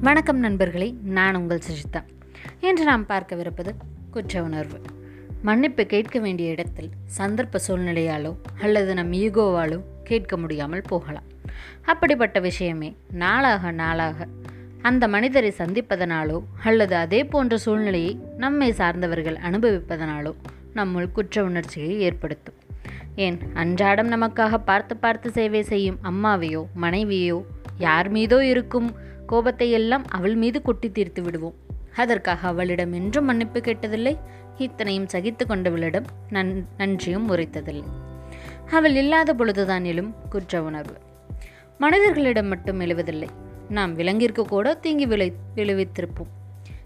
வணக்கம் நண்பர்களே நான் உங்கள் சுஜிதா. இன்று நாம் பார்க்கவிருப்பது குற்ற உணர்வு. மன்னிப்பு கேட்க வேண்டிய இடத்தில் சந்தர்ப்ப சூழ்நிலையாலோ அல்லது நம் ஈகோவாலோ கேட்க முடியாமல் போகலாம். அப்படிப்பட்ட விஷயமே நாளாக நாளாக அந்த மனிதரை சந்திப்பதனாலோ அல்லது அதே போன்ற சூழ்நிலையை நம்மை சார்ந்தவர்கள் அனுபவிப்பதனாலோ நம்முள் குற்ற உணர்ச்சியை ஏற்படுத்தும். ஏன் அன்றாடம் நமக்காக பார்த்து பார்த்து சேவை செய்யும் அம்மாவையோ மனைவியோ யார் மீதோ இருக்கும் கோபத்தை எல்லாம் அவள் மீது கொட்டி தீர்த்து விடுவோம். அதற்காக அவளிடம் என்றும் மன்னிப்பு கேட்டதில்லை. இத்தனையும் சகித்து கொண்டவளிடம் நன் நன்றியும் உரைத்ததில்லை. அவள் இல்லாத பொழுதுதான் எழும் குற்ற உணர்வு. மனிதர்களிடம் மட்டும் எழுவதில்லை. நாம் விலங்கிற்கு கூட தீங்கி விளை விளைவித்திருப்போம்.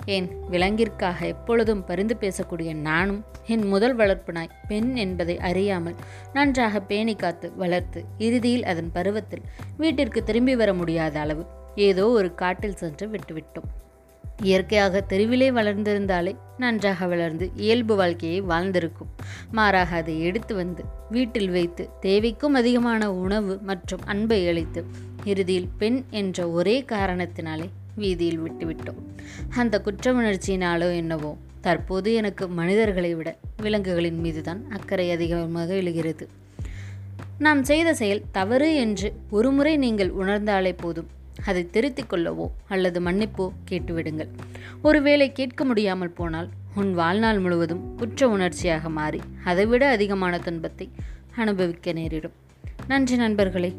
ஏன் விலங்கிற்காக எப்பொழுதும் பரிந்து பேசக்கூடிய நானும் என் முதல் வளர்ப்பு நாய் பெண் என்பதை அறியாமல் நன்றாக பேணி காத்து வளர்த்து இறுதியில் அதன் பருவத்தில் வீட்டிற்கு திரும்பி வர முடியாத அளவு ஏதோ ஒரு காட்டில் சென்று விட்டுவிட்டோம். இயற்கையாக தெருவிலே வளர்ந்திருந்தாலே நன்றாக வளர்ந்து இயல்பு வாழ்க்கையை வாழ்ந்திருக்கும். மாறாக அதை எடுத்து வந்து வீட்டில் வைத்து தேவைக்கும் அதிகமான உணவு மற்றும் அன்பை அளித்து இறுதியில் பெண் என்ற ஒரே காரணத்தினாலே வீதியில் விட்டுவிட்டோம். அந்த குற்ற உணர்ச்சியினாலோ என்னவோ தற்போது எனக்கு மனிதர்களை விட விலங்குகளின் மீதுதான் அக்கறை அதிகமாக எழுகிறது. நாம் செய்த செயல் தவறு என்று ஒருமுறை நீங்கள் உணர்ந்தாலே போதும். அதை திருத்திக் கொள்ளவோ அல்லது மன்னிப்போ கேட்டுவிடுங்கள். ஒருவேளை கேட்க முடியாமல் போனால் உன் வாழ்நாள் முழுவதும் குற்ற உணர்ச்சியாக மாறி அதைவிட அதிகமான துன்பத்தை அனுபவிக்க நேரிடும். நன்றி நண்பர்களே.